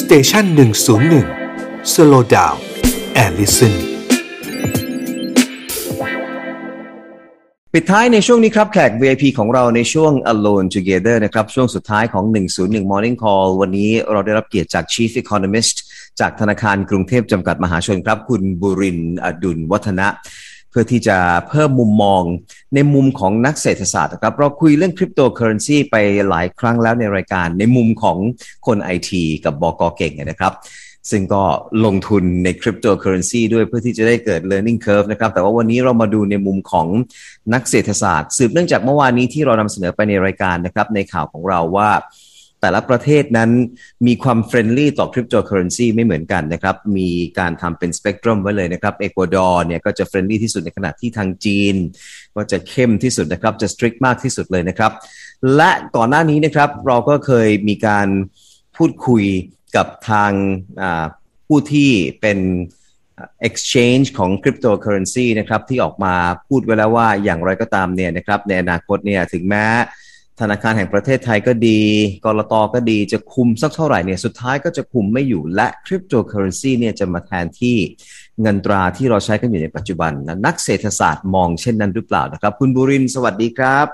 station หนึ่งศูนย์หนึ่ง slow down and listen ปิดท้ายในช่วงนี้ครับแขก VIP ของเราในช่วง Alone Together นะครับ ช่วงสุดท้ายของ 101 Morning Call วันนี้เราได้รับเกียรติจาก Chief Economist จากธนาคารกรุงเทพจำกัดมหาชนครับ คุณบุรินอดุลวัฒนะ เพื่อที่จะเพิ่มมุมมองในมุมของนักเศรษฐศาสตร์ครับ เราคุยเรื่องคริปโตเคอเรนซีไปหลายครั้งแล้วในรายการในมุมของคนไอทีกับบอกอเก่งนะครับซึ่งก็ลงทุนในคริปโตเคอเรนซีด้วยเพื่อที่จะได้เกิด learning curve นะครับ แต่ว่าวันนี้เรามาดูในมุมของนักเศรษฐศาสตร์ สืบเนื่องจากเมื่อวานนี้ที่เรานำเสนอไปในรายการนะครับ ในข่าวของเราว่า แต่ละประเทศนั้นมีความ friendly ต่อคริปโตเคอเรนซีไม่เหมือนกันนะครับ มีการทำเป็นสเปกตรัมไว้เลยนะครับ เอกวาดอร์เนี่ยก็จะ friendly ที่สุดในขณะที่ทางจีน ก็จะเข้มที่สุดนะครับ จะสตริกมากที่สุดเลยนะครับ และก่อนหน้านี้นะครับเราก็เคยมีการพูดคุยกับทางผู้ที่เป็น exchange ของ cryptocurrency นะครับที่ออกมาพูดไว้แล้วว่าอย่างไรก็ตามเนี่ยนะครับในอนาคตเนี่ยถึงแม้ ธนาคารแห่งประเทศไทยก็ดี กรตก็ดีจะคุมสักเท่าไหร่เนี่ยสุดท้ายก็จะคุมไม่อยู่และคริปโตเคอเรนซีเนี่ยจะมาแทนที่เงินตราที่เราใช้กันอยู่ในปัจจุบันนะนักเศรษฐศาสตร์มองเช่นนั้นหรือเปล่านะครับ คุณบุรินสวัสดีครับ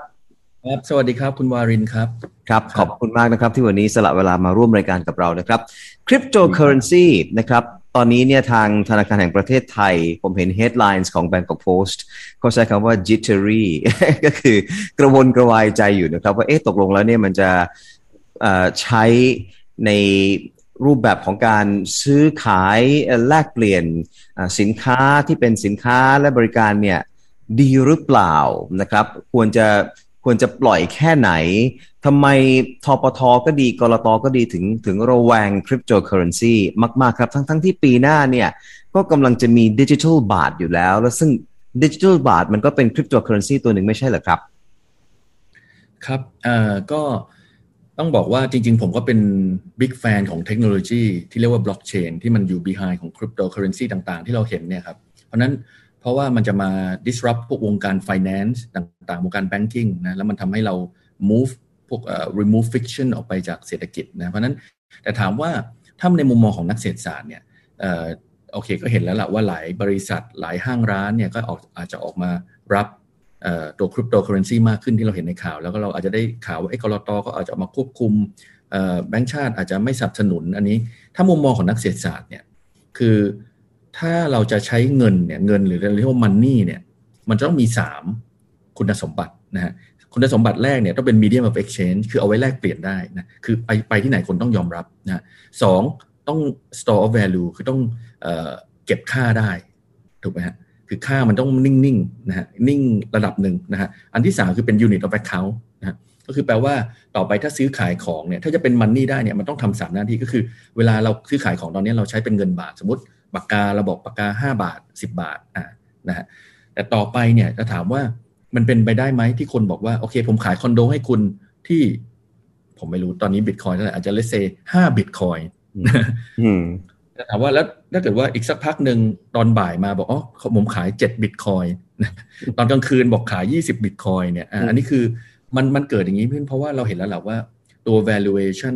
ครับสวัสดีครับ คุณวารินครับ ครับ ขอบคุณมากนะครับ ที่วันนี้สละเวลามาร่วมรายการกับเรานะครับคริปโตเคอเรนซีนะครับ ตอนนี้เนี่ยทางธนาคารแห่งประเทศไทย ผมเห็น headlines ของ Bangkok Post เขาใช้คำว่า jittery ก็คือกระวนกระวายใจอยู่นะครับว่าเอ๊ะตกลงแล้วเนี่ยมันจะใช้ในรูปแบบของการซื้อขายแลกเปลี่ยนสินค้าที่เป็นสินค้าและบริการเนี่ยดีหรือเปล่านะครับ ควรจะ ควรจะปล่อยแค่ไหนทำไมธปท. ก็ดี ก.ล.ต. ก็ดีถึงถึงระแวงคริปโตเคอเรนซีมาก ๆ ครับ ทั้งทั้งที่ปีหน้าเนี่ย ก็กำลังจะมีดิจิทัลบาทอยู่แล้ว แล้วซึ่งดิจิทัลบาทมันก็เป็นคริปโตเคอเรนซีตัวหนึ่งไม่ใช่เหรอครับ ครับเอ่อก็ต้องบอกว่าจริง ๆ ผมก็เป็น big fan ของเทคโนโลยีที่เรียกว่าบล็อกเชนที่มันอยู่ behind ของคริปโตเคอเรนซีต่าง ๆ ที่เราเห็นเนี่ยครับ เพราะนั้น เพราะว่ามันจะมา disrupt พวกวงการ finance ต่างๆ วงการ banking นะแล้วมันทำให้เรา move พวก uh, remove friction ออกไปจากเศรษฐกิจนะเพราะนั้นแต่ถามว่าถ้าในมุมมองของนักเศรษฐศาสตร์เนี่ยโอเคก็เห็นแล้วล่ะว่าหลายบริษัทหลายห้างร้านเนี่ยก็ออกอาจจะออกมารับตัวคริปโตเคอเรนซีมากขึ้นที่เราเห็นในข่าว แล้วก็เราอาจจะได้ข่าวว่าไอ้กรตก็อาจจะมาควบคุมแบงก์ชาติอาจจะไม่สนับสนุนอันนี้ ถ้ามุมมองของนักเศรษฐศาสตร์เนี่ยคือ ถ้าเราจะใช้เงินเนี่ยเงินหรือเรียกว่ามันนี่เนี่ยมันต้องมี 3 คุณสมบัตินะฮะคุณสมบัติแรกเนี่ยต้องเป็น medium of exchange คือเอาไว้แลกเปลี่ยนได้นะคือไปไปที่ไหนคนต้องยอมรับนะสองต้อง store of value คือต้องเออเก็บค่าได้ถูกไหมฮะคือค่ามันต้องนิ่งๆนะฮะนิ่งระดับหนึ่งนะฮะอันที่ 3 คือเป็น unit of account นะฮะก็คือแปลว่าต่อไปถ้าซื้อขายของเนี่ยถ้าจะเป็นมันนี่ได้เนี่ยมันต้องทำสามหน้าที่ก็คือ เวลาเราซื้อขายของตอนนี้เราใช้เป็นเงินบาทสมมติ ปากกาเราบอกปากกา 5 บาท 10 บาทอ่านะฮะแต่ต่อไปเนี่ยจะถามว่ามันเป็นไปได้ไหมที่คนบอกว่าโอเค ผมขายคอนโดให้คุณที่ ผมไม่รู้ตอนนี้บิตคอยเท่าไหร่อาจจะเลเซห้าบิตคอยแต่ถามว่าแล้วถ้าเกิดว่าอีกสักพักหนึ่งตอนบ่ายมาบอกอ๋อผมขายเจ็ดบิตคอยตอนกลางคืนบอกขายยี่สิบบิตคอยเนี่ยอันนี้คือมันมันเกิดอย่างนี้เพื่อเพราะว่าเราเห็นแล้วแหละว่าตัว valuation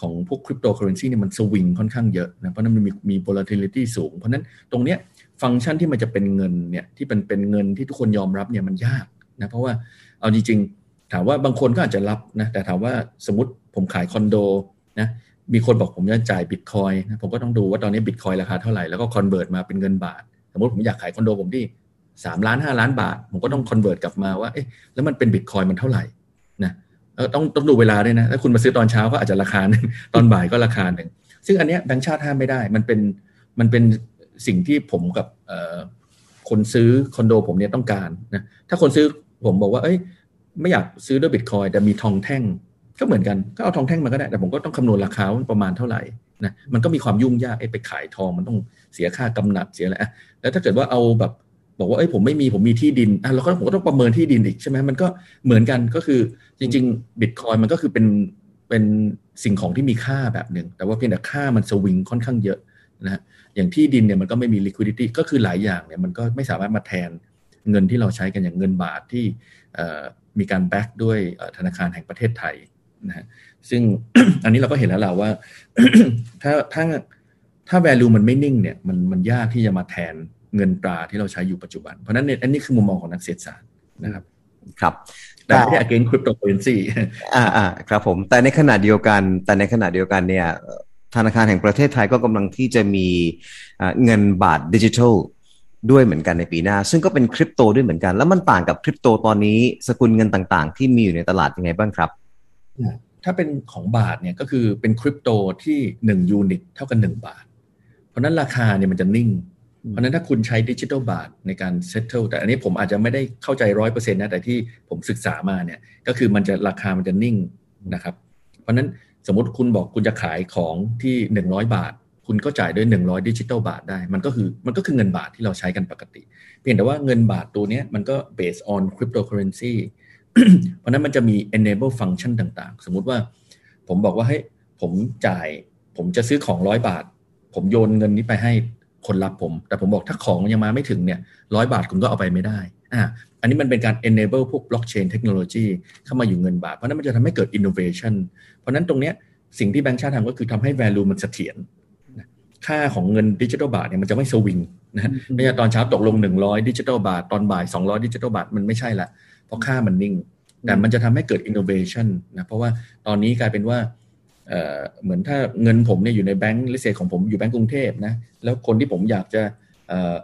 ของพวกคริปโตเคอเรนซีเนี่ยมันสวิงค่อนข้างเยอะนะเพราะนั้นมันมีมี volatility สูง เพราะนั้นตรงเนี้ยฟังก์ชันที่มันจะเป็นเงินเนี่ยที่เป็นเป็นเงินที่ทุกคนยอมรับเนี่ยมันยากนะเพราะว่าเอาจริงๆ ถามว่าบางคนก็อาจจะรับนะแต่ถามว่าสมมติผมขายคอนโดนะมีคนบอกผมจะจ่ายบิตคอยนะผมก็ต้องดูว่าตอนนี้บิตคอยราคาเท่าไหร่แล้วก็คอนเวิร์ตมาเป็นเงินบาท สมมติผมอยากขายคอนโดผมที่สามล้านห้าล้านบาท ผมก็ต้องคอนเวิร์ตกลับมาว่าเอ๊ะแล้วมันเป็นบิตคอยมันเท่าไหร่ ต้องต้องดูเวลาด้วยนะ ถ้าคุณมาซื้อตอนเช้าก็อาจจะราคาหนึ่งตอนบ่ายก็ราคาหนึ่ง ซึ่งอันเนี้ยแบงค์ชาติห้ามไม่ได้ มันเป็นมันเป็นสิ่งที่ผมกับคนซื้อคอนโดผมเนี่ยต้องการนะถ้าคนซื้อผมบอกว่า เอ้ย ไม่อยากซื้อด้วยบิตคอยแต่มีทองแท่ง ก็เหมือนกันก็เอาทองแท่งมาก็ได้ แต่ผมก็ต้องคำนวณราคาประมาณเท่าไหร่นะมันก็มีความยุ่งยากไอ้ไปขายทองมันต้องเสียค่ากำหนัดเสียอะไรแล้วถ้าเกิดว่าเอาแบบ บอกว่าเอ้ยผมไม่มีผมมีที่ดินอะเราก็ผมก็ต้องประเมินที่ดินอีกใช่ไหมมันก็เหมือนกันก็คือจริงๆบิตคอยมันก็คือเป็นเป็นสิ่งของที่มีค่าแบบหนึ่งแต่ว่าเพียงแต่ค่ามันสวิงค่อนข้างเยอะนะฮะอย่างที่ดินเนี่ยมันก็ไม่มี liquidity ก็คือหลายอย่างเนี่ยมันก็ไม่สามารถมาแทนเงินที่เราใช้กันอย่างเงินบาทที่มีการแบ็กด้วยธนาคารแห่งประเทศไทยนะฮะซึ่งอันนี้เราก็เห็นแล้วแหละว่า ถ้าถ้าถ้า value มันไม่นิ่งเนี่ยมันมันยากที่จะมาแทน เงินตราที่เราใช้อยู่ปัจจุบัน เพราะนั้นเนี่ยอันนี้คือมุมมองของนักเศรษฐศาสตร์นะครับครับแต่ไม่ได้ against cryptocurrency อ่าอ่าครับผม แต่ในขณะเดียวกัน แต่ในขณะเดียวกันเนี่ยธนาคารแห่งประเทศไทยก็กำลังที่จะมีเงินบาทดิจิทัลด้วยเหมือนกันในปีหน้า ซึ่งก็เป็นคริปโตด้วยเหมือนกัน แล้วมันต่างกับคริปโตตอนนี้สกุลเงินต่างๆ ที่มีอยู่ในตลาดยังไงบ้างครับ ถ้าเป็นของบาทเนี่ยก็คือเป็นคริปโตที่1 unit เท่ากัน 1 บาท เพราะนั้นราคาเนี่ยมันจะนิ่ง เพราะนั้นถ้าคุณใช้ดิจิทัลบาทในการ settle แต่อันนี้ผมอาจจะไม่ได้เข้าใจร้อยเปอร์เซ็นต์นะ แต่ที่ผมศึกษามาเนี่ย ก็คือมันจะราคามันจะนิ่งนะครับ เพราะนั้นสมมติคุณบอกคุณจะขายของที่หนึ่งร้อยบาท คุณก็จ่ายด้วยหนึ่งร้อยดิจิตอลบาทได้ มันก็คือมันก็คือเงินบาทที่เราใช้กันปกติ เพียงแต่ว่าเงินบาทตัวนี้มันก็ based on cryptocurrency เพราะนั้นมันจะมี enable function ต่างๆ สมมุติว่า ผมบอกว่าให้ผมจ่าย ผมจะซื้อของร้อยบาท ผมโยนเงินนี้ไปให้ คนรับผม แต่ผมบอกถ้าของยังมาไม่ถึงเนี่ยร้อยบาทคุณก็เอาไปไม่ได้อ่าอันนี้มันเป็นการ enable พวก blockchain technology เข้ามาอยู่เงินบาท เพราะนั้นมันจะทำให้เกิด innovation เพราะนั้นตรงเนี้ยสิ่งที่แบงก์ชาติทำก็คือทำให้ value มันเสถียรค่าของเงินดิจิทัลบาทเนี่ยมันจะไม่สวิงนะไม่ใช่ตอนเช้าตกลง 100 ดิจิทัลบาท ตอนบ่าย 200 ดิจิทัลบาท มันไม่ใช่ละ เพราะค่ามันนิ่ง แต่มันจะทำให้เกิด innovation นะ เพราะว่าตอนนี้กลายเป็นว่า เหมือนถ้าเงินผมเนี่ยอยู่ในแบงก์ลิเซของผมอยู่แบงก์กรุงเทพนะแล้วคนที่ผมอยากจะ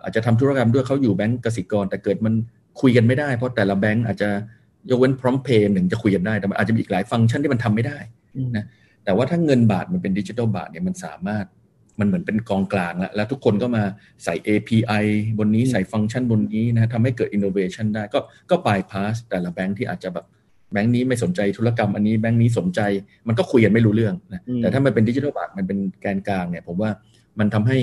อาจจะทำธุรกรรมด้วยเขาอยู่แบงก์กสิกร แต่เกิดมันคุยกันไม่ได้ เพราะแต่ละแบงก์อาจจะยกเว้นพร้อมเพย์หนึ่งจะคุยกันได้แต่อาจจะมีอีกหลายฟังก์ชันที่มันทำไม่ได้นะแต่ว่าถ้าเงินบาทมันเป็นดิจิทัลบาทเนี่ยมันสามารถมันเหมือนเป็นกองกลางแล้วแล้วทุกคนก็มาใส่ API บนนี้ใส่ฟังก์ชันบนนี้นะทำให้เกิด innovation ได้ก็ก็ปลายพาสแต่ละแบงค์ที่อาจจะแบบ แบงค์นี้ไม่สนใจธุรกรรมอันนี้แบงค์นี้สนใจมันก็คุยกันไม่รู้เรื่องนะแต่ถ้ามันเป็นดิจิทัลบาทมันเป็นแกนกลางเนี่ยผมว่ามันทำให้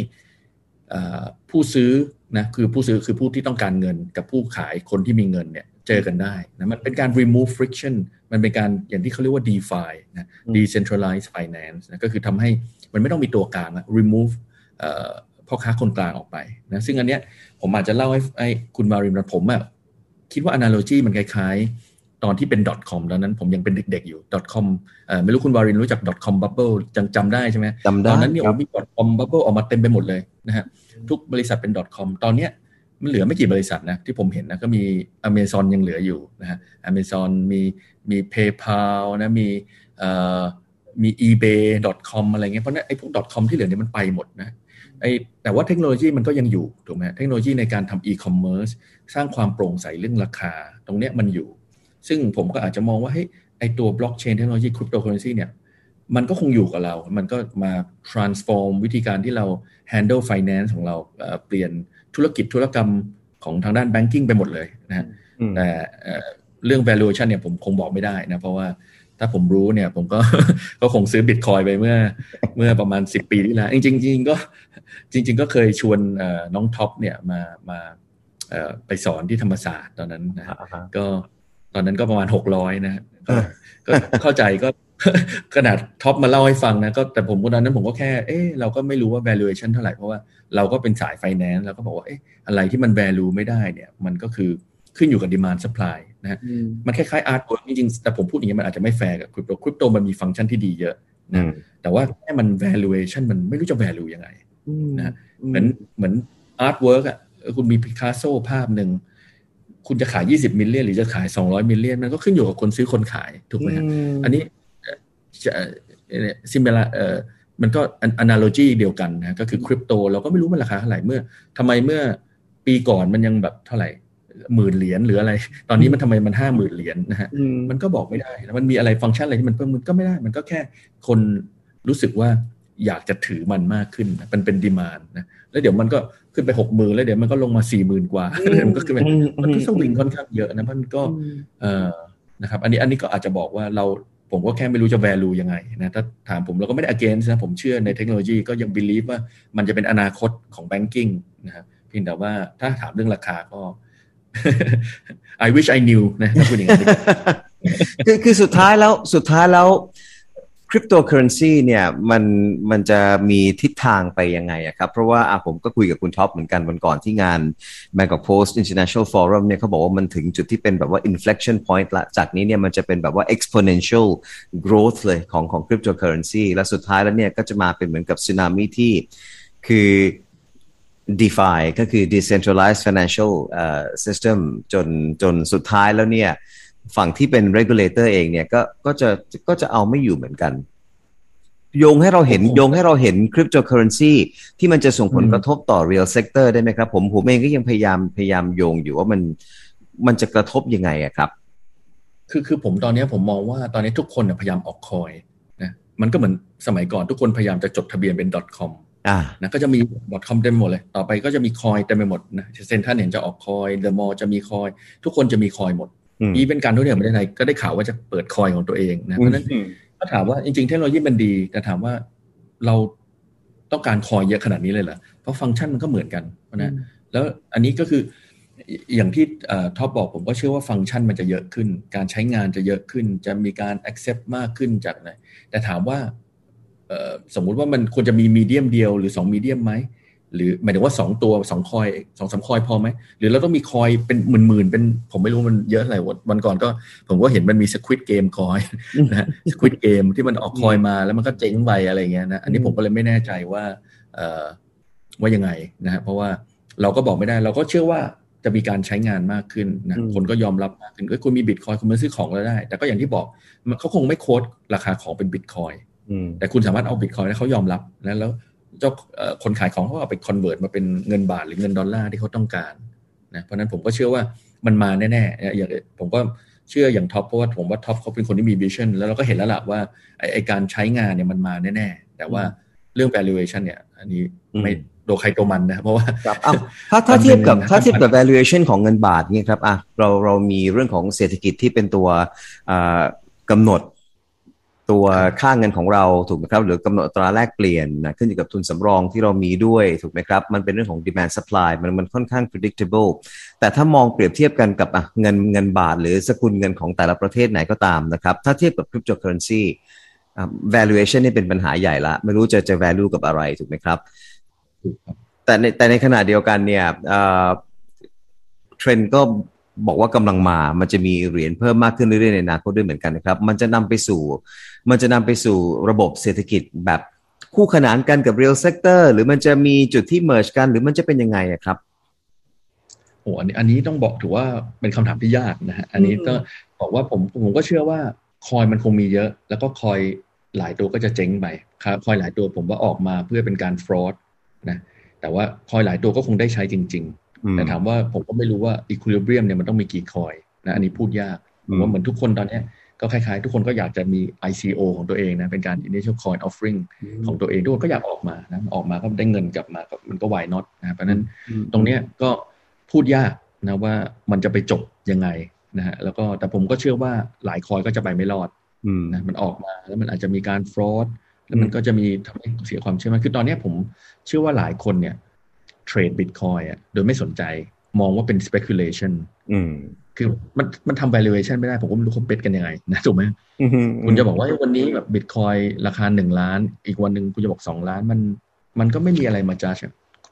ผู้ซื้อนะคือผู้ซื้อคือผู้ที่ต้องการเงินกับผู้ขายคนที่มีเงินเนี่ยเจอกันได้นะมันเป็นการ remove friction มันเป็นการอย่างที่เขาเรียกว่า DeFi นะ decentralized finance นะก็คือทำให้มันไม่ต้องมีตัวกลาง remove พ่อค้าคนกลางออกไปนะซึ่งอันเนี้ยผมอาจจะเล่าให้ให้คุณมารินผมอะคิดว่า analogy มันคล้ายๆ ตอนที่เป็น .com ตอนนั้นผมยังเป็นเด็กๆอยู่ .com ไม่รู้คุณวารินรู้จัก .com bubble จังจำได้ใช่ไหมจำได้ตอนนั้นเนี่ยมี .com bubble ออกมาเต็มไปหมดเลยนะฮะทุกบริษัทเป็น .com ตอนเนี้ยมันเหลือไม่กี่บริษัทนะที่ผมเห็นนะก็มี Amazon ยังเหลืออยู่นะฮะ Amazon มีมี PayPal นะมีเอ่อมี eBay.com อะไรเงี้ยเพราะนั้นไอ้พวก .com ที่เหลือเนี่ยมันไปหมดนะไอ้แต่ว่าเทคโนโลยีมันก็ยังอยู่ถูกไหมเทคโนโลยีในการทำ e-commerce สร้างความโปร่งใสเรื่องราคา ตรงเนี้ยมันอยู่ ซึ่งผมก็อาจจะมองว่าเฮ้ยไอ้ตัว blockchain เทคโนโลยี cryptocurrency เนี่ยมันก็คงอยู่กับเรา มันก็มา transform วิธีการที่เรา handle finance ของเราเปลี่ยนธุรกิจธุรกรรมของทางด้าน banking ไปหมดเลยนะฮะแต่เรื่อง valuation เนี่ยผมคงบอกไม่ได้นะ เพราะว่าถ้าผมรู้เนี่ยผมก็ก็คงซื้อบิตคอยไปเมื่อเมื่อประมาณสิบปีที่แล้วจริงจริงก็จริง ๆ ก็เคยชวนน้องท็อปเนี่ยมามาไปสอนที่ธรรมศาสตร์ตอนนั้นนะก็ ตอนนั้นก็ประมาณหกร้อยนะก็เข้าใจก็ขนาดท็อปมาเล่าให้ฟังนะก็แต่ผมตอนนั้นผมก็แค่ เออเราก็ไม่รู้ว่า valuation เท่าไหร่เพราะว่าเราก็เป็นสายไฟแนนซ์แล้วก็บอกว่าเอ๊ะอะไรที่มัน value ไม่ได้เนี่ย มันก็คือขึ้นอยู่กับ demand supply นะฮะมันคล้ายๆ art work จริงๆแต่ผมพูดอย่างนี้มันอาจจะไม่แฟร์กับคริปโตคริปโตมันมีฟังก์ชันที่ดีเยอะนะแต่ว่าแค่มัน valuation มันไม่รู้จะ value ยังไงนะเหมือนเหมือน art work อะคุณมีพิคาโซภาพหนึ่ง คุณจะขาย 20 million หรือจะขาย 200 million มันก็ขึ้นอยู่กับคนซื้อคนขายถูกไหมฮะอันนี้จะ similar เอ่อมันก็ analogy เดียวกันนะก็คือคริปโตเราก็ไม่รู้มันราคาเท่าไหร่เมื่อทำไมเมื่อปีก่อนมันยังแบบเท่าไหร่หมื่นเหรียญหรืออะไร ตอนนี้มันทำไมมันห้าหมื่นเหรียญนะฮะมันก็บอกไม่ได้แล้วมันมีอะไรฟังก์ชันอะไรที่มันเพิ่มมันก็ไม่ได้ มันก็แค่คนรู้สึกว่า อยากจะถือมันมากขึ้นมันเป็นดีมานนะแล้วเดี๋ยวมันก็ขึ้นไปหกหมื่นแล้วเดี๋ยวมันก็ลงมาสี่หมื่นกว่ามันก็คือมันก็สวิงค่อนข้างเยอะนะมันก็เออนะครับ อันนี้อันนี้ก็อาจจะบอกว่าเราผมก็แค่ไม่รู้จะ value ยังไงนะถ้าถามผมเราก็ไม่ได้ against นะผมเชื่อในเทคโนโลยีก็ยัง believe ว่ามันจะเป็นอนาคตของ banking นะครับเพียงแต่ว่าถ้าถามเรื่องราคาก็ I wish I knew นะถ้าพูดอย่างนี้คือคือสุดท้ายแล้วสุดท้ายแล้ว คริปโตเคอเรนซีเนี่ยมันมันจะมีทิศทางไปยังไงครับ เพราะว่าผมก็คุยกับคุณท็อปเหมือนกันวันก่อนที่งาน Bangkok Post International Forum เนี่ยเขาบอกว่ามันถึงจุดที่เป็นแบบว่า inflection point ละจากนี้เนี่ยมันจะเป็นแบบว่า exponential growth เลยของของคริปโตเคอเรนซีและสุดท้ายแล้วเนี่ยก็จะมาเป็นเหมือนกับสึนามิที่คือ DeFi ก็คือ Decentralized Financial uh, System จนจนสุดท้ายแล้วเนี่ย ฝั่งที่เป็น regulator เองเนี่ยก็ก็จะก็จะเอาไม่อยู่เหมือนกัน โยงให้เราเห็นโอ้โหโยงให้เราเห็นคริปโตเคอเรนซีที่มันจะส่งผลกระทบต่อ real sector ได้ไหมครับ ผมผมเองก็ยังพยายามพยายามโยงอยู่ว่ามันมันจะกระทบยังไงอะครับ คือคือผมตอนเนี้ยผมมองว่าตอนนี้ทุกคนน่ะพยายามออกคอยนะมันก็เหมือนสมัยก่อนทุกคนพยายามจะจดทะเบียนเป็น .com อ่านะก็จะมี .com เต็มไปหมดเลย ต่อไปก็จะมีคอยเต็มไปหมดนะเซนท่านเห็นจะออกคอยเดอะมอลจะมีคอย ทุกคนจะมีคอยหมด อืมอีเป็นการท่องเที่ยวประเทศไทยก็ได้ข่าวว่าจะเปิดคอยของตัวเองนะเพราะฉะนั้นก็ถามว่าจริง ๆ เทคโนโลยีมันดี แต่ถามว่าเราต้องการคอยเยอะขนาดนี้เลยเหรอเพราะฟังก์ชันมันก็เหมือนกันนะแล้วอันนี้ก็คืออย่างที่ท็อปบอกผมก็เชื่อว่าฟังก์ชันมันจะเยอะขึ้น การใช้งานจะเยอะขึ้น จะมีการ accept มากขึ้นจากไหนแต่ถามว่าเอ่อสมมุติว่ามันควรจะมีมีเดียมเดียวหรือ2มีเดียมไหม หรือหมายถึงว่า 2 ตัว2คอยสองสามคอยพอไหมหรือเราต้องมีคอยเป็นหมื่นๆเป็นผมไม่รู้มันเยอะอะไรวันวันก่อนก็ ผมก็เห็นมันมีสควิตเกมคอยนะฮะสควิตเกมที่มันออกคอยมาแล้วมันก็เจ๊งไปอะไรเงี้ยนะอันนี้ผมก็เลยไม่แน่ใจว่าเอ่อว่ายังไงนะฮะเพราะว่าเราก็บอกไม่ได้ เราก็เชื่อว่าจะมีการใช้งานมากขึ้นนะอืมคนก็ยอมรับมากขึ้นเอ้ยคุณมีบิตคอยน์คุณมาซื้อของแล้วได้ แต่ก็อย่างที่บอกมันเขาคงไม่ quote ราคาของเป็นบิตคอยน์อืมแต่คุณสามารถเอาบิตคอยน์แล้วเขายอมรับนะแล้ว เจ้าเอ่อคนขายของเขาเอาไป convert มาเป็นเงินบาทหรือเงินดอลลาร์ที่เขาต้องการนะเพราะฉะนั้นผมก็เชื่อว่ามันมาแน่ๆนะอย่างผมก็เชื่ออย่างท็อปเพราะว่าผมว่าท็อปเขาเป็นคนที่มี vision แล้วเราก็เห็นแล้วล่ะว่าไอ้ไอ้การใช้งานเนี่ยมันมาแน่ๆ แต่ว่าเรื่อง valuation เนี่ย อันนี้ไม่อืมโดนใครตัวมันนะครับเพราะว่าครับอ้าวถ้าถ้ามันเป็นเทียบกับนะถ้าเทียบกับมัน valuation ของเงินบาทเนี่ยครับอะเราเรามีเรื่องของเศรษฐกิจที่เป็นตัวอ่ากำหนด ตัวค่าเงินของเราถูกไหมครับหรือกำหนดอัตราแลกเปลี่ยนนะขึ้นอยู่กับทุนสำรองที่เรามีด้วยถูกไหมครับ มันเป็นเรื่องของ demand supply มันมันค่อนข้าง predictable แต่ถ้ามองเปรียบเทียบกันกับอะเงินเงินบาท หรือสกุลเงินของแต่ละประเทศไหนก็ตามนะครับ ถ้าเทียบกับ cryptocurrency อะ valuation นี่เป็นปัญหาใหญ่ละ ไม่รู้จะจะ value กับอะไรถูกไหมครับ แต่ในแต่ในขณะเดียวกันเนี่ยเทรนด์ก็ บอกว่ากำลังมา มันจะมีเหรียญเพิ่มมากขึ้นเรื่อยๆในอนาคตด้วยเหมือนกันนะครับ มันจะนำไปสู่ มันจะนำไปสู่ระบบเศรษฐกิจแบบคู่ขนานกันกับ real sector หรือมันจะมีจุดที่ merge กัน หรือมันจะเป็นยังไงอะครับโอ้อันนี้อันนี้ต้องบอกถือว่าเป็นคำถามที่ยากนะฮะอันนี้ก็บอกว่าผมผมก็เชื่อว่าคอยมันคงมีเยอะ แล้วก็คอยหลายตัวก็จะเจ๊งไปครับคอยหลายตัวผมว่าออกมาเพื่อเป็นการฟรอดนะแต่ว่าคอยหลายตัวก็คงได้ใช้จริงอืมๆ แต่ถามว่าผมก็ไม่รู้ว่าอีค i ลิเบียมเนี่ยมันต้องมีกี่คอยนะอันนี้พูดยากผมว่าเหมือนทุกคนตอนเนี้ยก็คล้ายๆ ทุกคนก็อยากจะมี ICO ของตัวเองนะ เป็นการ initial coin offering ของตัวเอง ทุกคนก็อยากออกมานะออกมาก็ได้เงินกลับมาก็มันก็ why not นะเพราะฉะนั้นตรงเนี้ยก็พูดยากนะว่ามันจะไปจบยังไงนะฮะแล้วก็แต่ผมก็เชื่อว่าหลายคอยก็จะไปไม่รอดอืมนะมันออกมาแล้วมันอาจจะมีการฟรอดแล้วมันก็จะมีทำให้เสียความเชื่อมั่นคือตอนเนี้ยผมเชื่อว่าหลายคนเนี่ย เทรดบิตคอยอะโดยไม่สนใจมองว่าเป็น speculation อืมคือมันมันทำ valuation ไม่ได้ ผมก็ไม่รู้เขาเบ็ดกันยังไงนะถูกไหมคุณจะบอกว่าเฮ้ยวันนี้แบบบิตคอยราคาหนึ่งล้าน อีกวันหนึ่งคุณจะบอกสองล้านมัน มันก็ไม่มีอะไรมาจ้า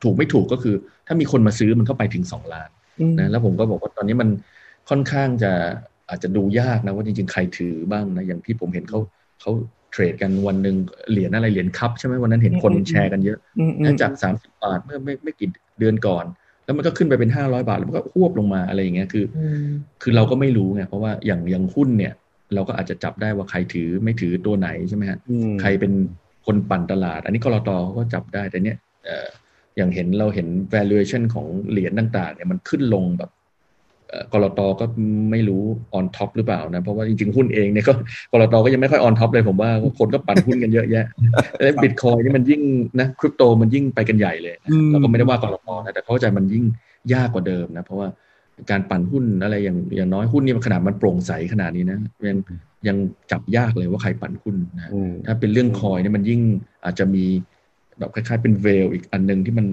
ถูกไม่ถูกก็คือ ถ้ามีคนมาซื้อมันก็ไปถึงสองล้านนะแล้วผมก็บอกว่าตอนนี้มันค่อนข้างจะอาจจะดูยากนะว่าจริงๆใครถือบ้างนะอย่างที่ผมเห็นเขาเขา เทรดกันวันหนึ่งเหรียญอะไรเหรียญคัพใช่ไหมวันนั้นเห็นคนแชร์กันเยอะนะจากสามสิบบาทเมื่อไม่ไม่กี่เดือนก่อน แล้วมันก็ขึ้นไปเป็นห้าร้อยบาท แล้วมันก็ควบลงมาอะไรอย่างเงี้ยคืออคือเราก็ไม่รู้ไงเพราะว่าอย่างอย่างหุ้นเนี่ย เราก็อาจจะจับได้ว่าใครถือไม่ถือตัวไหนใช่ไหมฮะใครเป็นคนปั่นตลาด อันนี้กรตเขาก็จับได้แต่เนี้ยเอ่ออย่างเห็นเราเห็น valuation ของเหรียญต่างๆเนี่ยมันขึ้นลงแบบเอ่อ กรตก็ไม่รู้ on top หรือเปล่านะเพราะว่าจริงๆหุ้นเองเนี่ยก็กรตก็ยังไม่ค่อย on top เลยผมว่าคนก็ปั่นหุ้นกันเยอะแยะแล้วบิตคอยนี่มันยิ่งนะคริปโตมันยิ่งไปกันใหญ่เลยนะอืมเราก็ไม่ได้ว่ากรตนะแต่เข้าใจมันยิ่งยากกว่าเดิมนะเพราะว่าการปั่นหุ้นอะไรอย่างอย่างน้อยหุ้นนี่มันขนาดมันโปร่งใสขนาดนี้นะยังยังจับยากเลยว่าใครปั่นหุ้นนะอืมถ้าเป็นเรื่องคอยเนี่ยมันยิ่งอาจจะมีแบบคล้ายๆเป็นเวลอีกอันหนึ่งที่มัน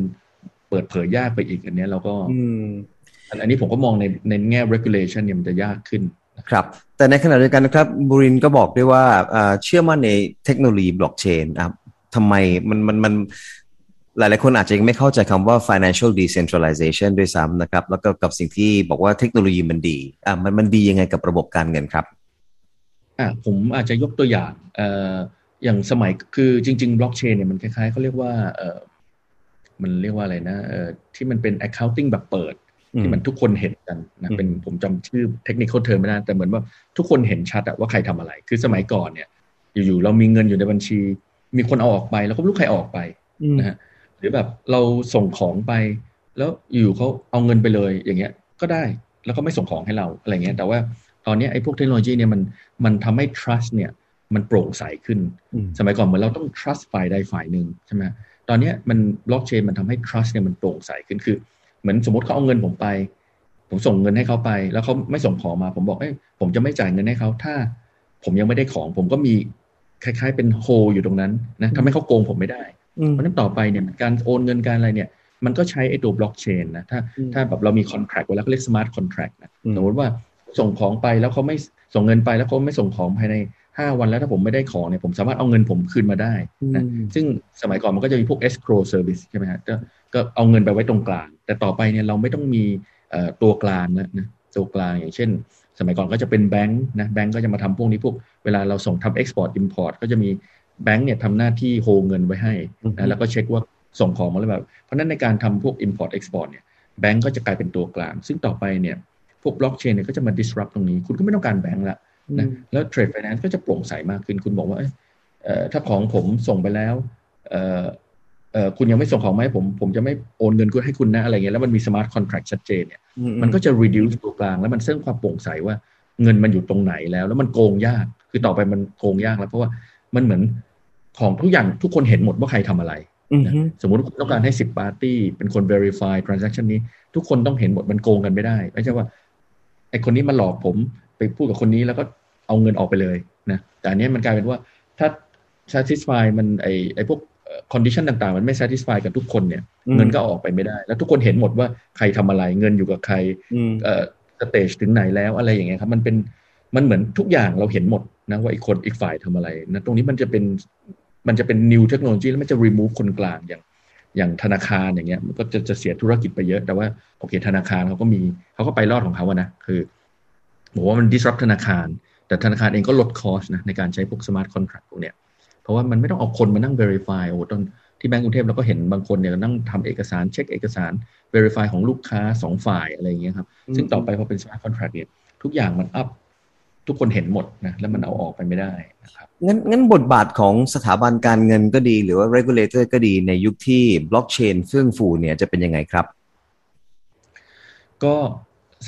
เปิดเผยยากไปอีกอันเนี้ยเราก็ อืมอันอันนี้ผมก็มองในในแง่ regulation เนี่ยมันจะยากขึ้นครับ แต่ในขณะเดียวกันนะครับบุรินก็บอกด้วยว่าเชื่อมั่นในเทคโนโลยีบล็อกเชนครับทำไมมันมันมันหลาย ๆ คนอาจจะยังไม่เข้าใจคำว่า financial decentralization ด้วยซ้ำนะครับ แล้วก็กับสิ่งที่บอกว่าเทคโนโลยีมันดีอ่ามันมันดียังไงกับระบบการเงินครับอ่าผมอาจจะยกตัวอย่างเอ่ออย่างสมัยคือจริง ๆ บล็อกเชนเนี่ยมันคล้าย ๆเขาเรียกว่าเอ่อมันเรียกว่าอะไรนะเอ่อที่มันเป็น accounting แบบเปิด ที่มันทุกคนเห็นกันนะเป็นผมจำชื่อเทคนิคเทอมไม่ได้แต่เหมือนว่าทุกคนเห็นชัดอะว่าใครทำอะไร คือสมัยก่อนเนี่ยอยู่ๆเรามีเงินอยู่ในบัญชี มีคนเอาออกไปแล้วก็ไม่รู้ใครออกไปนะฮะหรือแบบเราส่งของไป แล้วอยู่เขาเอาเงินไปเลยอย่างเงี้ยก็ได้แล้วก็ไม่ส่งของให้เราอะไรเงี้ยแต่ว่าตอนนี้ไอ้พวกเทคโนโลยีเนี่ยมันมันทำให้ trust เนี่ยมันโปร่งใสขึ้น สมัยก่อนเหมือนเราต้อง trust ฝ่ายใดฝ่ายหนึ่งใช่ไหมตอนนี้มันบล็อกเชนมันทำให้ trust เนี่ยมันโปร่งใสขึ้นคือ เหมือนสมมติเขาเอาเงินผมไป ผมส่งเงินให้เขาไป แล้วเขาไม่ส่งของมา ผมบอกเอ้ผมจะไม่จ่ายเงินให้เขาถ้า ผมยังไม่ได้ของ ผมก็มีคล้าย ๆ เป็นโฮอยู่ตรงนั้นนะทำให้เขาโกงผมไม่ได้ เพราะนั้นต่อไปเนี่ยการโอนเงินการอะไรเนี่ย มันก็ใช้ไอ้ตัวบล็อกเชนนะถ้าถ้าแบบเรามี contract ไว้แล้วเขาเรียก smart contract นะสมมติว่าส่งของไปแล้วเขาไม่ส่งเงินไปแล้วเขาไม่ส่งของภายใน ห้าวันแล้วถ้าผมไม่ได้ของเนี่ยผมสามารถเอาเงินผมคืนมาได้นะซึ่งสมัยก่อนมันก็จะมีพวก escrow service ใช่ไหมฮะก็ก็เอาเงินไปไว้ตรงกลาง แต่ต่อไปเนี่ยเราไม่ต้องมีตัวกลางแล้วนะตัวกลางอย่างเช่น สมัยก่อนก็จะเป็นแบงก์นะแบงก์ก็จะมาทำพวกนี้พวกเวลาเราส่งทำ export import ก็จะมีแบงก์เนี่ยทำหน้าที่โฮเงินไว้ให้นะแล้วก็เช็คว่าส่งของมาแล้วแบบ เพราะนั้นในการทำพวก import export เนี่ยแบงก์ก็จะกลายเป็นตัวกลาง ซึ่งต่อไปเนี่ย พวกบล็อกเชนเนี่ยก็จะมา disrupt ตรงนี้ คุณก็ไม่ต้องการแบงก์ละ นะแล้ว trade finance ก็จะโปร่งใสมากขึ้น คุณบอกว่าเออถ้าของผมส่งไปแล้วเออเออคุณยังไม่ส่งของมาให้ผม ผมจะไม่โอนเงินคุณให้คุณนะอะไรเงี้ยแล้วมันมี smart contract ชัดเจนเนี่ยมันก็จะ reduce ตัวกลาง แล้วมันเสริมความโปร่งใสว่าเงินมันอยู่ตรงไหนแล้ว แล้วมันโกงยาก คือต่อไปมันโกงยากแล้ว เพราะว่ามันเหมือนของทุกอย่างทุกคนเห็นหมดว่าใครทำอะไรสมมติคุณต้องการให้สิบปาร์ตี้เป็นคน verify transaction นี้ ทุกคนต้องเห็นหมดมันโกงกันไม่ได้ไม่ใช่ว่าไอคนนี้มาหลอกผม ไปพูดกับคนนี้แล้วก็เอาเงินออกไปเลยนะแต่อันนี้มันกลายเป็นว่าถ้า satisfy มันไอไอพวก condition ต่างๆ มันไม่ satisfy กับทุกคนเนี่ย เงินก็ออกไปไม่ได้ แล้วทุกคนเห็นหมดว่าใครทำอะไรเงินอยู่กับใครเอ่อ stage ถึงไหนแล้วอะไรอย่างเงี้ยครับ มันเป็นมันเหมือนทุกอย่างเราเห็นหมดนะว่าอีกคนอีกฝ่ายทำอะไรนะตรงนี้มันจะเป็นมันจะเป็น new technology แล้วมันจะ remove คนกลางอย่างอย่างธนาคารอย่างเงี้ยมันก็จะจะเสียธุรกิจไปเยอะ แต่ว่าโอเคธนาคารเขาก็มีเขาก็ไปรอดของเขาอะนะคือ บอกว่ามัน disrupt ธนาคาร แต่ธนาคารเองก็ลด cost นะในการใช้พวก smart contract พวกเนี้ยเพราะว่ามันไม่ต้องเอาคนมานั่ง verify โอ้ตอนที่แบงก์กรุงเทพเราก็เห็นบางคนเนี่ยนั่งทำเอกสารเช็คเอกสาร verify ของลูกค้าสองฝ่ายอะไรอย่างเงี้ยครับซึ่งต่อไปพอเป็น smart contract เนี่ยทุกอย่างมันอัพทุกคนเห็นหมดนะแล้วมันเอาออกไปไม่ได้นะครับงั้นงั้นบทบาทของสถาบันการเงินก็ดี หรือว่า regulator ก็ดีในยุคที่บล็อกเชนเฟื่องฟูเนี่ยจะเป็นยังไงครับ ก็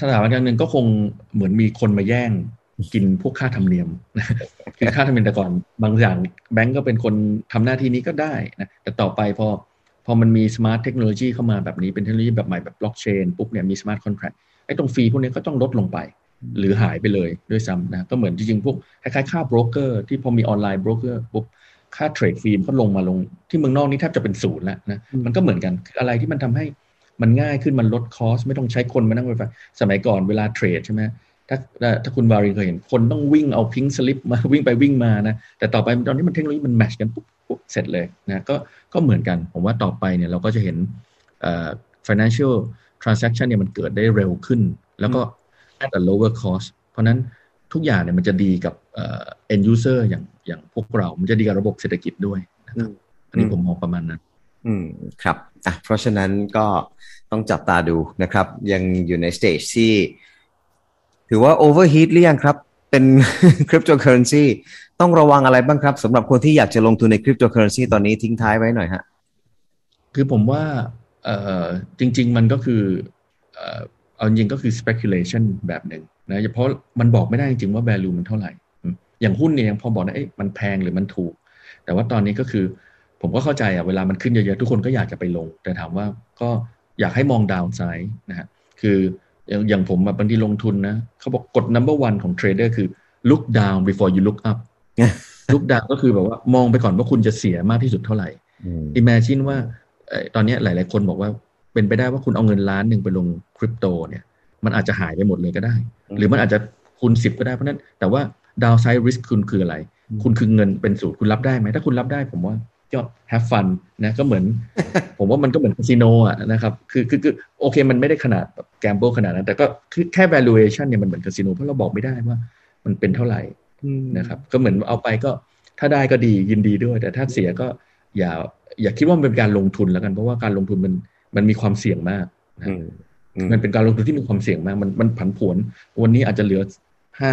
สถาบันการเงินก็คงเหมือนมีคนมาแย่งกินพวกค่าธรรมเนียมคือค่าธรรมเนียมแต่ก่อนบางอย่างแบงก์ก็เป็นคนทำหน้าที่นี้ก็ได้นะแต่ต่อไปพอพอมันมี smart technology เข้ามาแบบนี้เป็นเทคโนโลยีแบบใหม่แบบบล็อกเชนปุ๊บเนี่ยมี smart contract ไอ้ตรง fee พวกนี้ก็ต้องลดลงไป หรือหายไปเลยด้วยซ้ำนะก็เหมือนจริงๆ พวกคล้ายๆ ค่าโบรกเกอร์ที่พอมี online broker ปุ๊บค่า trade fee มันก็ลงมาลง ที่เมืองนอกนี่แทบจะเป็นศูนย์แล้วนะมันก็เหมือนกันคืออะไรที่มันทำให้ มันง่ายขึ้นมันลด cost ไม่ต้องใช้คนมานั่งไปสมัยก่อนเวลาเทรดใช่ไหมถ้าถ้าคุณวารินเคยเห็นคนต้องวิ่งเอาพิงสลิปมาวิ่งไปวิ่งมานะแต่ต่อไปตอนนี้มันเทคโนโลยีมันแมชกันปุ๊บปุ๊บเสร็จเลยนะก็ก็เหมือนกัน ผมว่าต่อไปเนี่ยเราก็จะเห็น financial transaction เนี่ยมันเกิดได้เร็วขึ้น แล้วก็ at a lower cost เพราะนั้นทุกอย่างเนี่ยมันจะดีกับ end user อย่างอย่างพวกเรา มันจะดีกับระบบเศรษฐกิจด้วยนะครับอันนี้ผมมองประมาณนั้น อืมครับอะเพราะฉะนั้นก็ต้องจับตาดูนะครับ ยังอยู่ใน stage ที่ ถือว่า overheat หรือยังครับ เป็นคริปโตเคอเรนซีต้องระวังอะไรบ้างครับสำหรับคนที่อยากจะลงทุนในคริปโตเคอเรนซีตอนนี้ทิ้งท้ายไว้หน่อยฮะ คือผมว่าเอ่อจริง ๆ มันก็คือเอ่อเอาจริงก็คือ speculation แบบหนึ่งนะเพราะมันบอกไม่ได้จริงๆว่า value มันเท่าไหร่ อย่างหุ้นเนี่ยยังพอบอกได้เอ๊ะมันแพงหรือมันถูก แต่ว่าตอนนี้ก็คือ ผมก็เข้าใจอะเวลามันขึ้นเยอะๆ ทุกคนก็อยากจะไปลง แต่ถามว่าก็อยากให้มองดาวน์ไซด์นะฮะคืออย่างอย่างผมบางทีลงทุนนะเขาบอกกฎ number one ของเทรดเดอร์คือ look down before you look up look down ก็คือแบบว่ามองไปก่อนว่าคุณจะเสียมากที่สุดเท่าไหร่ imagine ว่าตอนนี้หลาย ๆ คนบอกว่าเป็นไปได้ว่าคุณเอาเงินล้านหนึ่งไปลงคริปโตเนี่ย มันอาจจะหายไปหมดเลยก็ได้ หรือมันอาจจะคูณสิบก็ได้เพราะนั้นแต่ว่าดาวไซด์ริสคุณคืออะไร คุณคือเงินเป็นสูตรคุณรับได้ไหมถ้าคุณรับได้ผมว่า ก็ have fun นะก็เหมือน ผมว่ามันก็เหมือนคาสิโนอะนะครับคือคือคือโอเคมันไม่ได้ขนาดแบบแกมเบิลขนาดนั้น แต่ก็คือแค่ valuation เนี่ยมันเหมือนคาสิโนเพราะเราบอกไม่ได้ว่า มันเป็นเท่าไหร่นะครับก็เหมือนเอาไปก็ถ้าได้ก็ดียินดีด้วย แต่ถ้าเสียก็อย่าอย่าคิดว่ามันเป็นการลงทุนแล้วกัน เพราะว่าการลงทุนมันมันมีความเสี่ยงมากนะมันเป็นการลงทุนที่มีความเสี่ยงมาก มันมันผันผวน วันนี้อาจจะเหลือห้า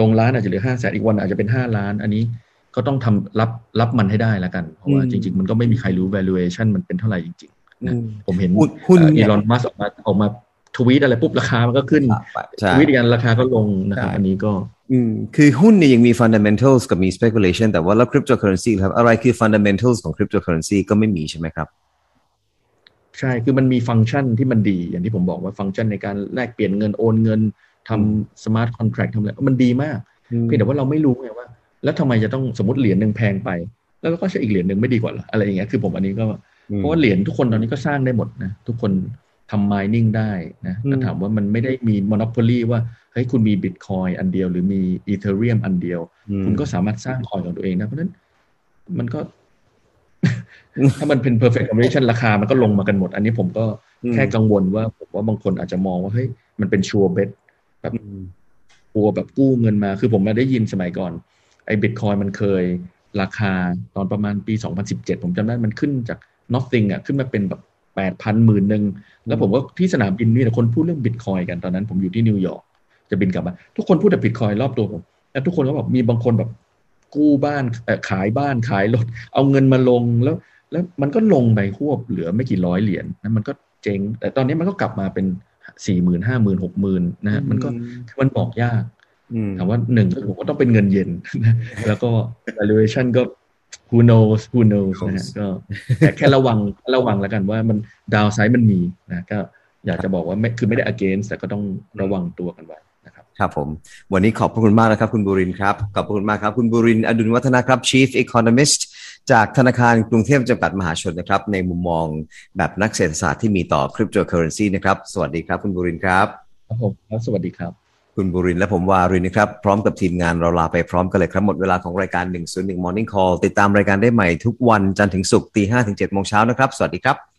ลงล้านอาจจะเหลือห้าแสนอีกวันอาจจะเป็นห้าล้าน อันนี้ ก็ต้องทำรับรับมันให้ได้แล้วกัน เพราะว่าจริง ๆ มันก็ไม่มีใครรู้ valuation มันเป็นเท่าไหร่จริงๆนะผมเห็นหุ้นอีลอนมัสออกมาออกมาทวีตอะไรปุ๊บราคามันก็ขึ้นทวีตกันราคาก็ลงนะครับอันนี้ก็ อืมคือหุ้นเนี่ยยังมี fundamentals กับมี speculation แต่ว่าแล้ว cryptocurrency ครับ อะไรคือ fundamentals ของ cryptocurrency ก็ไม่มีใช่ไหมครับ ใช่ คือมันมีฟังก์ชันที่มันดี อย่างที่ผมบอกว่าฟังก์ชันในการแลกเปลี่ยนเงินโอนเงินทำ smart contract ทำอะไรมันดีมาก เพียงแต่ว่าเราไม่รู้ไงว่า แล้วทำไมจะต้องสมมติเหรียญหนึ่งแพงไป แล้วก็ใช้อีกเหรียญหนึ่งไม่ดีกว่าหรออะไรอย่างเงี้ยคือผมอันนี้ก็เพราะว่าเหรียญทุกคนตอนนี้ก็สร้างได้หมดนะทุกคนทำ mining ได้นะแต่ถามว่ามันไม่ได้มี monopoly ว่าเฮ้ยคุณมีบิตคอยอันเดียว หรือมีอีเทเรียมอันเดียว คุณก็สามารถสร้างคอยของตัวเองนะเพราะนั้นมันก็ ถ้ามันเป็น perfect combination ราคามันก็ลงมากันหมด อันนี้ผมก็แค่กังวลว่าผมว่าบางคนอาจจะมองว่าเฮ้ยมันเป็น sure bet แบบกลัวแบบกู้เงินมา คือผมมาได้ยินสมัยก่อนไอ้บิตคอยน์มันเคยราคาตอนประมาณปี 2017 ผมจำได้มันขึ้นจาก nothing อะขึ้นมาเป็นแบบแปดพันหมื่นหนึ่งแล้วผมว่าที่สนามบินนี่คนพูดเรื่องบิตคอยน์กันตอนนั้น ผมอยู่ที่นิวยอร์กจะบินกลับมา ทุกคนพูดแต่บิตคอยน์รอบตัวผมแล้วทุกคนก็บอกมีบางคนแบบกู้บ้านขายบ้านขายรถเอาเงินมาลงแล้ว แล้วมันก็ลงไปควบเหลือไม่กี่ร้อยเหรียญนะมันก็เจ๊งแต่ตอนนี้มันก็กลับมาเป็นสี่หมื่นห้าหมื่นหกหมื่นนะฮะมันก็มันบอกยาก ถามว่าหนึ่งผมก็ต้องเป็นเงินเย็นนะแล้วก็ valuation ก็ who knows who knows นะฮะก็แต่แค่ระวังระวังแล้วกันว่ามันดาวไซด์มันมีนะก็อยากจะบอกว่าไม่คือไม่ได้ against แต่ก็ต้องระวังตัวกันไว้นะครับครับผมวันนี้ขอบพระคุณมากนะครับ คุณบุรินครับ ขอบพระคุณมากครับ คุณบุรินอดุลวัฒนะครับ Chief Economist จากธนาคารกรุงเทพจำกัดมหาชนนะครับ ในมุมมองแบบนักเศรษฐศาสตร์ที่มีต่อ cryptocurrency นะครับ สวัสดีครับ คุณบุรินครับครับผมสวัสดีครับ คุณบุรินและผมวารินนะครับ พร้อมกับทีมงานเราลาไปพร้อมกันเลยครับ หมดเวลาของรายการ 101 Morning Call ติดตามรายการได้ใหม่ทุกวันจันทร์ถึงศุกร์ตี5ถึง7โมงเช้านะครับ สวัสดีครับ